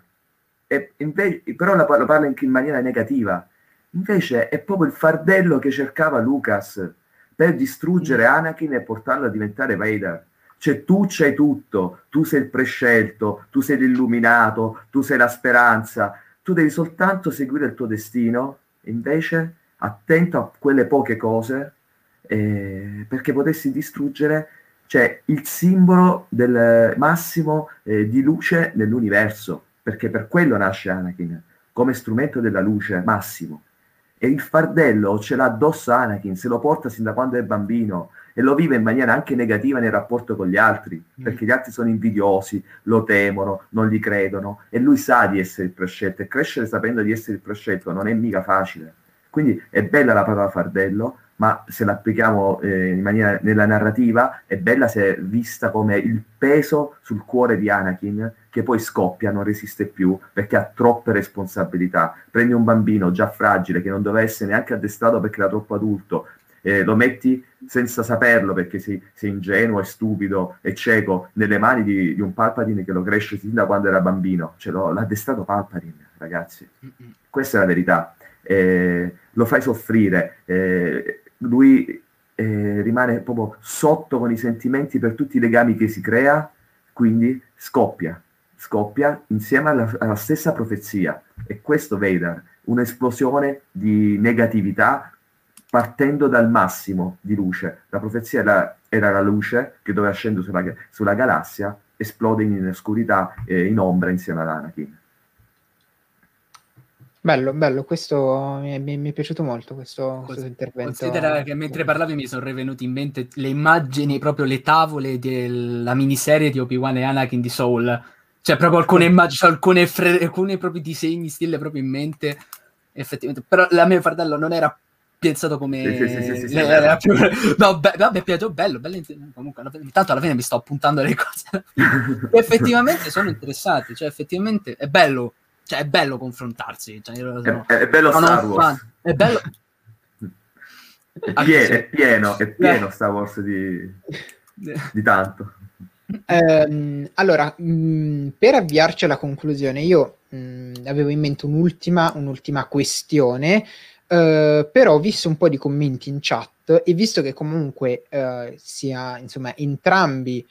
E invece, però lo parla in maniera negativa. Invece è proprio il fardello che cercava Lucas per distruggere mm. Anakin e portarlo a diventare Vader. Cioè tu c'hai tutto, tu sei il prescelto, tu sei l'illuminato, tu sei la speranza, tu devi soltanto seguire il tuo destino, invece attento a quelle poche cose eh, perché potessi distruggere cioè, il simbolo del massimo eh, di luce nell'universo, perché per quello nasce Anakin, come strumento della luce massimo e il fardello ce l'ha addosso Anakin, se lo porta sin da quando è bambino e lo vive in maniera anche negativa nel rapporto con gli altri, mm. perché gli altri sono invidiosi, lo temono, non gli credono e lui sa di essere il prescelto e crescere sapendo di essere il prescelto non è mica facile. Quindi è bella la parola fardello, ma se l'applichiamo eh, in maniera nella narrativa è bella se è vista come il peso sul cuore di Anakin che poi scoppia, non resiste più perché ha troppe responsabilità. Prendi un bambino già fragile che non doveva essere neanche addestrato perché era troppo adulto, eh, lo metti senza saperlo perché sei, sei, ingenuo e stupido e cieco nelle mani di, di, un Palpatine che lo cresce sin da quando era bambino. Cioè, lo, l'ha addestrato Palpatine, ragazzi. Questa è la verità. Eh, lo fai soffrire. Eh, lui eh, rimane proprio sotto con i sentimenti per tutti i legami che si crea, quindi scoppia, scoppia insieme alla, alla stessa profezia. E questo Vader, un'esplosione di negatività partendo dal massimo di luce. La profezia era, era la luce che doveva scendere sulla, sulla galassia, esplode in oscurità e in ombra insieme ad Anakin. Bello, bello, questo mi è, mi è piaciuto molto questo, questo intervento. Considera che mentre parlavi mi sono rivenute in mente le immagini, proprio le tavole della miniserie di Obi-Wan e Anakin di Soul. Cioè proprio alcune immagini, alcune, fre- alcune proprio disegni, stile proprio in mente. effettivamente. Però la mio fratello non era pensato come Sì, sì, sì, sì, sì, sì, era vero. più... *laughs* no be- vabbè piace bello, bello comunque alla fine- tanto alla fine mi sto appuntando le cose *laughs* effettivamente sono interessati cioè effettivamente è bello cioè è bello confrontarsi cioè, io È, sono- è- è bello Star Wars. fan. è bello È, pie- sì. è pieno, è pieno Star Wars di, di tanto. Ehm, allora, mh, per avviarci alla conclusione, io mh, avevo in mente un'ultima, un'ultima questione, eh, però ho visto un po' di commenti in chat e visto che comunque eh, sia, insomma, entrambi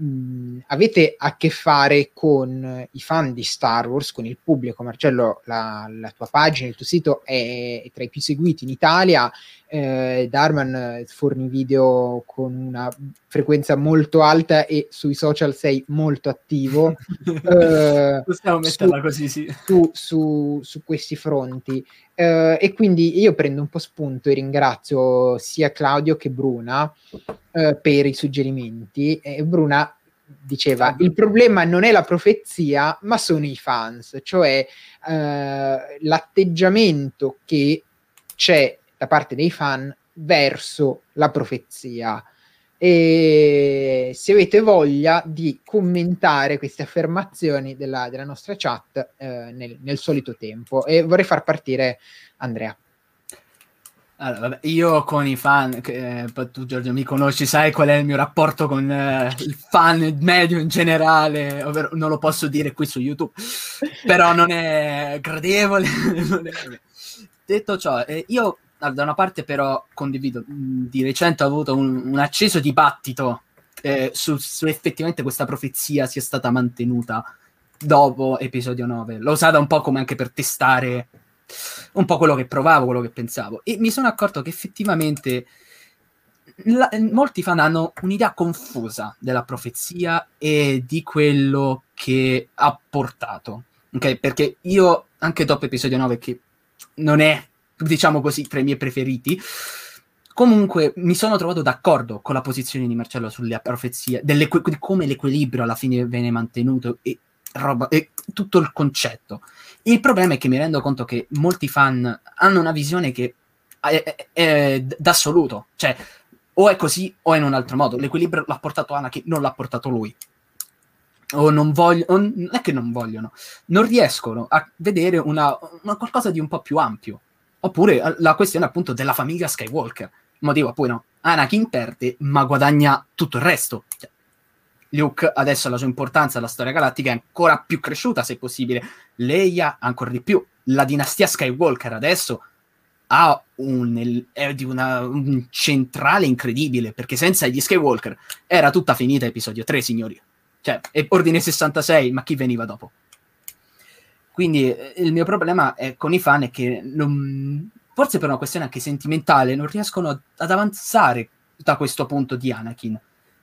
mh, avete a che fare con i fan di Star Wars, con il pubblico, Marcello, la, la tua pagina, il tuo sito è, è tra i più seguiti in Italia, eh, Darman eh, forni video con una frequenza molto alta e sui social sei molto attivo *laughs* eh, possiamo metterla così sì su, su- su questi fronti. Eh, e quindi io prendo un po' spunto e ringrazio sia Claudio che Bruna eh, per i suggerimenti. Bruna diceva: il problema non è la profezia, ma sono i fans, cioè eh, l'atteggiamento che c'è da parte dei fan verso la profezia. E se avete voglia di commentare queste affermazioni della, della nostra chat eh, nel, nel solito tempo, e vorrei far partire Andrea. Allora, vabbè, io con i fan, eh, tu Giorgio mi conosci, sai qual è il mio rapporto con eh, il fan medio in generale, ovvero non lo posso dire qui su YouTube, però non è gradevole. *laughs* non è- Detto ciò, eh, io da una parte però condivido, di recente ho avuto un, un acceso dibattito eh, su, su effettivamente questa profezia sia stata mantenuta dopo episodio 9. L'ho usata un po' come anche per testare un po' quello che provavo, quello che pensavo. E mi sono accorto che effettivamente la- molti fan hanno un'idea confusa della profezia e di quello che ha portato. Ok, perché io, anche dopo episodio 9, che non è, diciamo così, tra i miei preferiti, comunque mi sono trovato d'accordo con la posizione di Marcello sulle profezie, delle, di come l'equilibrio alla fine viene mantenuto e, roba, e tutto il concetto. Il problema è che mi rendo conto che molti fan hanno una visione che è, è- è d'assoluto, cioè o è così o è in un altro modo. L'equilibrio l'ha portato Anakin, non l'ha portato lui. O non vogliono, non è che non vogliono, non riescono a vedere una, una qualcosa di un po' più ampio. Oppure eh, la questione appunto della famiglia Skywalker. Motivo poi no, Anakin perde ma guadagna tutto il resto. Cioè, Luke adesso la sua importanza alla storia galattica è ancora più cresciuta se possibile. Leia ancora di più. La dinastia Skywalker adesso ha un, è di una, un centrale incredibile perché senza gli Skywalker era tutta finita episodio 3 signori cioè ordine 66 ma chi veniva dopo quindi eh, il mio problema è con i fan è che non- forse per una questione anche sentimentale non riescono ad, avanzare da questo punto di Anakin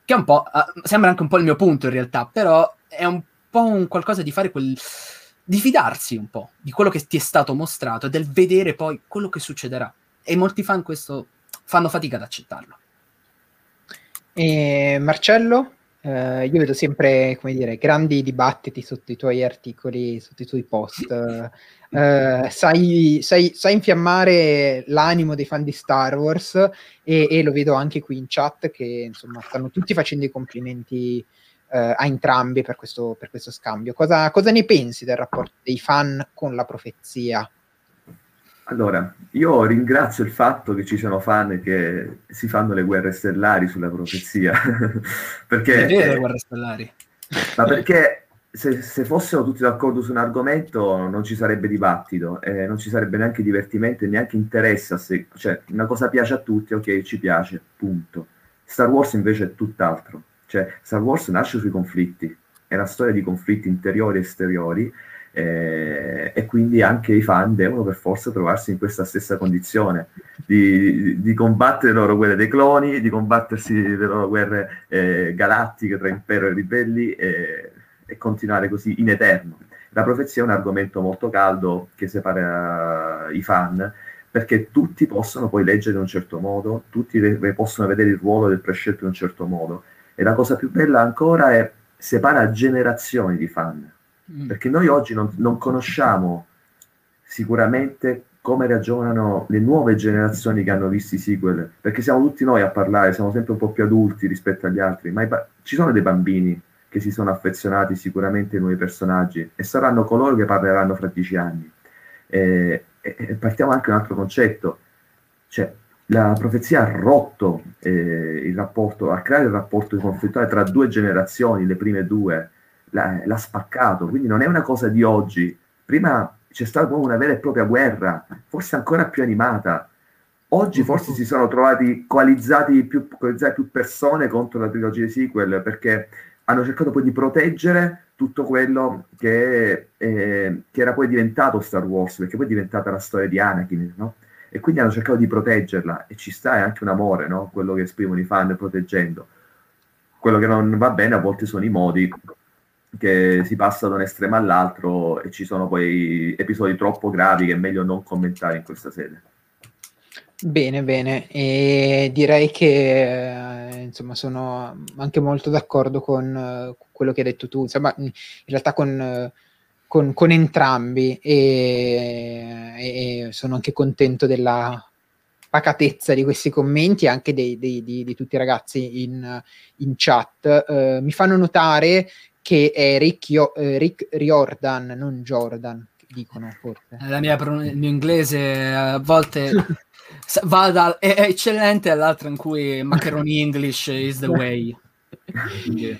che è un po' ah, sembra anche un po' il mio punto in realtà però è un po' un qualcosa di fare quel di fidarsi un po' di quello che ti è stato mostrato e del vedere poi quello che succederà. E molti fan questo fanno fatica ad accettarlo. E Marcello, eh, io vedo sempre, come dire, grandi dibattiti sotto i tuoi articoli, sotto i tuoi post. Eh, sai, sai- sai infiammare l'animo dei fan di Star Wars e, e lo vedo anche qui in chat che insomma stanno tutti facendo i complimenti eh, a entrambi per questo, per questo scambio. Cosa, cosa ne pensi del rapporto dei fan con la profezia? Allora, io ringrazio il fatto che ci sono fan che si fanno le guerre stellari sulla profezia, *laughs* perché, È vero, eh, Guerre Stellari. ma perché se, se fossero tutti d'accordo su un argomento non ci sarebbe dibattito, eh, non ci sarebbe neanche divertimento e neanche interesse, a se- cioè una cosa piace a tutti, ok, ci piace, punto. Star Wars invece è tutt'altro, cioè Star Wars nasce sui conflitti, è una storia di conflitti interiori e esteriori eh, e quindi anche i fan devono per forza trovarsi in questa stessa condizione di, di combattere le loro guerre dei cloni, di combattersi le loro guerre eh, galattiche tra impero e ribelli e, e continuare così in eterno. La profezia è un argomento molto caldo che separa i fan perché tutti possono poi leggere in un certo modo, tutti le possono vedere il ruolo del prescelto in un certo modo e la cosa più bella ancora è separa generazioni di fan Mm. perché noi oggi non, non conosciamo sicuramente come ragionano le nuove generazioni che hanno visto i sequel, perché siamo tutti noi a parlare, siamo sempre un po' più adulti rispetto agli altri, ma ba- ci sono dei bambini che si sono affezionati sicuramente ai nuovi personaggi e saranno coloro che parleranno fra dieci anni. E, e, partiamo anche da un altro concetto, cioè la profezia ha rotto eh, il rapporto, ha creato il rapporto conflittuale tra due generazioni, le prime due, l'ha, l'ha spaccato, quindi non è una cosa di oggi. Prima c'è stata proprio una vera e propria guerra, forse ancora più animata. Oggi forse si sono trovati coalizzati più, coalizzati più persone contro la trilogia di sequel perché hanno cercato poi di proteggere tutto quello che, eh, che, era poi diventato Star Wars, perché poi è diventata la storia di Anakin, no? E quindi hanno cercato di proteggerla e ci sta è anche un amore, no? Quello che esprimono i fan proteggendo. Quello che non va bene a volte sono i modi che si passa da un estremo all'altro e ci sono poi episodi troppo gravi che è meglio non commentare in questa sede. Bene, bene, e direi che eh, insomma sono anche molto d'accordo con uh, quello che hai detto tu, insomma in realtà con, uh, con, con entrambi e, e, sono anche contento della pacatezza di questi commenti e anche dei, dei, di, di, tutti i ragazzi in, in chat. Mi fanno notare che è Rick, Io- eh, Rick Riordan, non Jordan, dicono forse. La mia pron- il mio inglese a volte va da, è, eccellente all'altra in cui macaroni English is the way.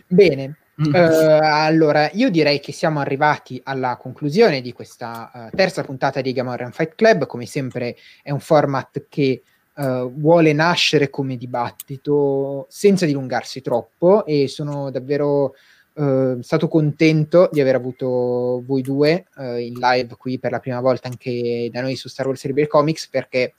Bene. Uh, allora, io direi che siamo arrivati alla conclusione di questa uh, terza puntata di Gamorrean Fight Club. Come sempre, è un format che uh, vuole nascere come dibattito senza dilungarsi troppo e sono davvero Uh, stato contento di aver avuto voi due uh, in live qui per la prima volta anche da noi su Star Wars Rebel Comics perché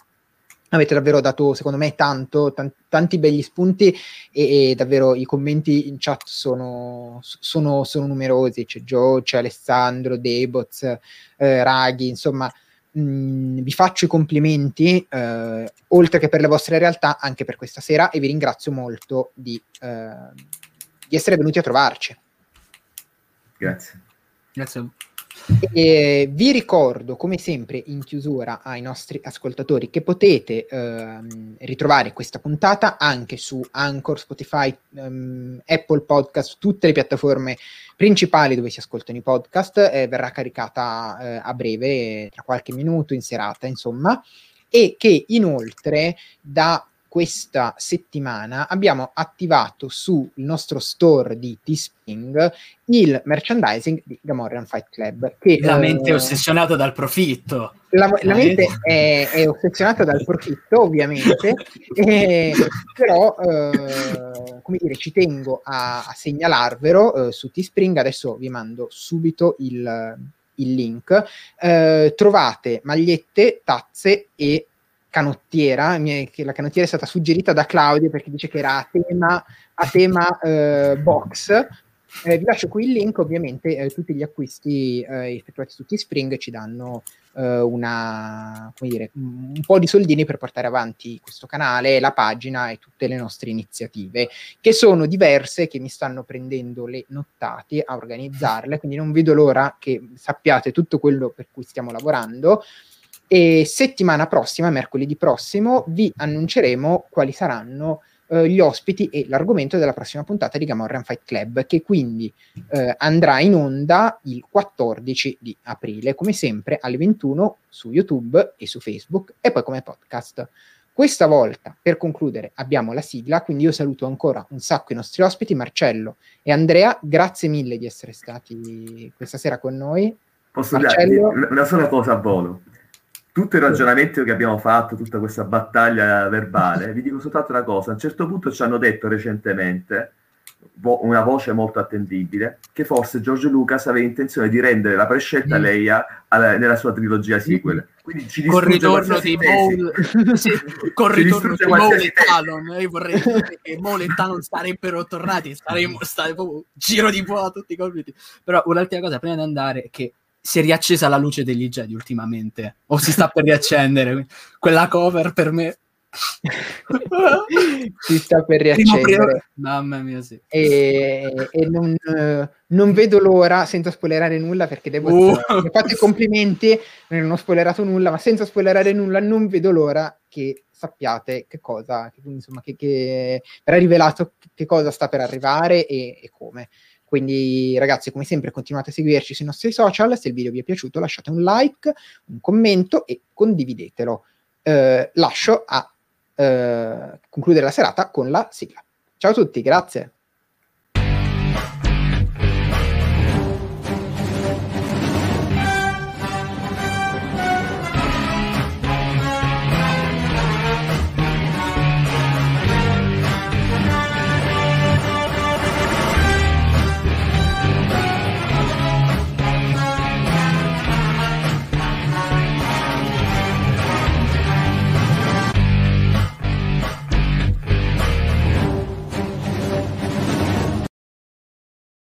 avete davvero dato secondo me tanto, t- tanti begli spunti e, e, davvero i commenti in chat sono, sono, sono numerosi, c'è Joe, c'è Alessandro, Deboz, eh, Raghi, insomma mh, mm, vi faccio i complimenti eh, oltre che per le vostre realtà anche per questa sera e vi ringrazio molto di, eh, di essere venuti a trovarci. Grazie. Grazie. E vi ricordo, come sempre, in chiusura ai nostri ascoltatori che potete ehm, ritrovare questa puntata anche su Anchor, Spotify, ehm, Apple Podcast, tutte le piattaforme principali dove si ascoltano i podcast. Eh, verrà caricata eh, a breve, tra qualche minuto, in serata, insomma. E che inoltre da questa settimana abbiamo attivato sul nostro store di Teespring il merchandising di Gamorrean Fight Club. Che, la mente eh, è ossessionata dal profitto. La, la mente è, è, ossessionata dal profitto, ovviamente, *laughs* eh, però eh, come dire, ci tengo a, a segnalarvelo eh, su Teespring. Adesso vi mando subito il, il link. Eh, trovate magliette, tazze e canottiera, che la canottiera è stata suggerita da Claudio perché dice che era a tema, a tema eh, box. Eh, vi lascio qui il link, ovviamente eh, tutti gli acquisti eh, effettuati su T-Spring ci danno eh, una, dire, un po' di soldini per portare avanti questo canale, la pagina e tutte le nostre iniziative, che sono diverse, che mi stanno prendendo le nottate a organizzarle, quindi non vedo l'ora che sappiate tutto quello per cui stiamo lavorando. E settimana prossima, mercoledì prossimo, vi annunceremo quali saranno eh, gli ospiti e l'argomento della prossima puntata di Gamorrean Fight Club, che quindi eh, andrà in onda il 14 di aprile, come sempre alle 21 su YouTube e su Facebook e poi come podcast. Questa volta, per concludere, abbiamo la sigla, quindi io saluto ancora un sacco i nostri ospiti, Marcello e Andrea, grazie mille di essere stati questa sera con noi. Posso Marcello... dire una sola cosa a volo? Tutto il ragionamento che abbiamo fatto, tutta questa battaglia verbale, vi dico soltanto una cosa, a un certo punto ci hanno detto recentemente, vo- una voce molto attendibile, che forse George Lucas aveva intenzione di rendere la prescelta mm. Leia alla, nella sua trilogia sequel. Quindi ci con ritorno di Maul, *laughs* sì, con ritorno di Maul e Talon, io vorrei dire che Maul e Talon sarebbero tornati, saremmo stati proprio giro di boa a tutti i compiti. Però un'altra cosa prima di andare è che si è riaccesa la luce degli Jedi ultimamente, o si sta per riaccendere. Quella cover per me *laughs* si sta per riaccendere. Mamma mia, sì. E, e non, non, vedo l'ora, senza spoilerare nulla, perché devo uh. mi fate i complimenti, non ho spoilerato nulla, ma senza spoilerare nulla, non vedo l'ora che sappiate che cosa, che, insomma, che, che verrà rivelato che cosa sta per arrivare e, e come. Quindi ragazzi, come sempre, continuate a seguirci sui nostri social. Se il video vi è piaciuto, lasciate un like, un commento e condividetelo. Eh, lascio a eh, concludere la serata con la sigla. Ciao a tutti, grazie.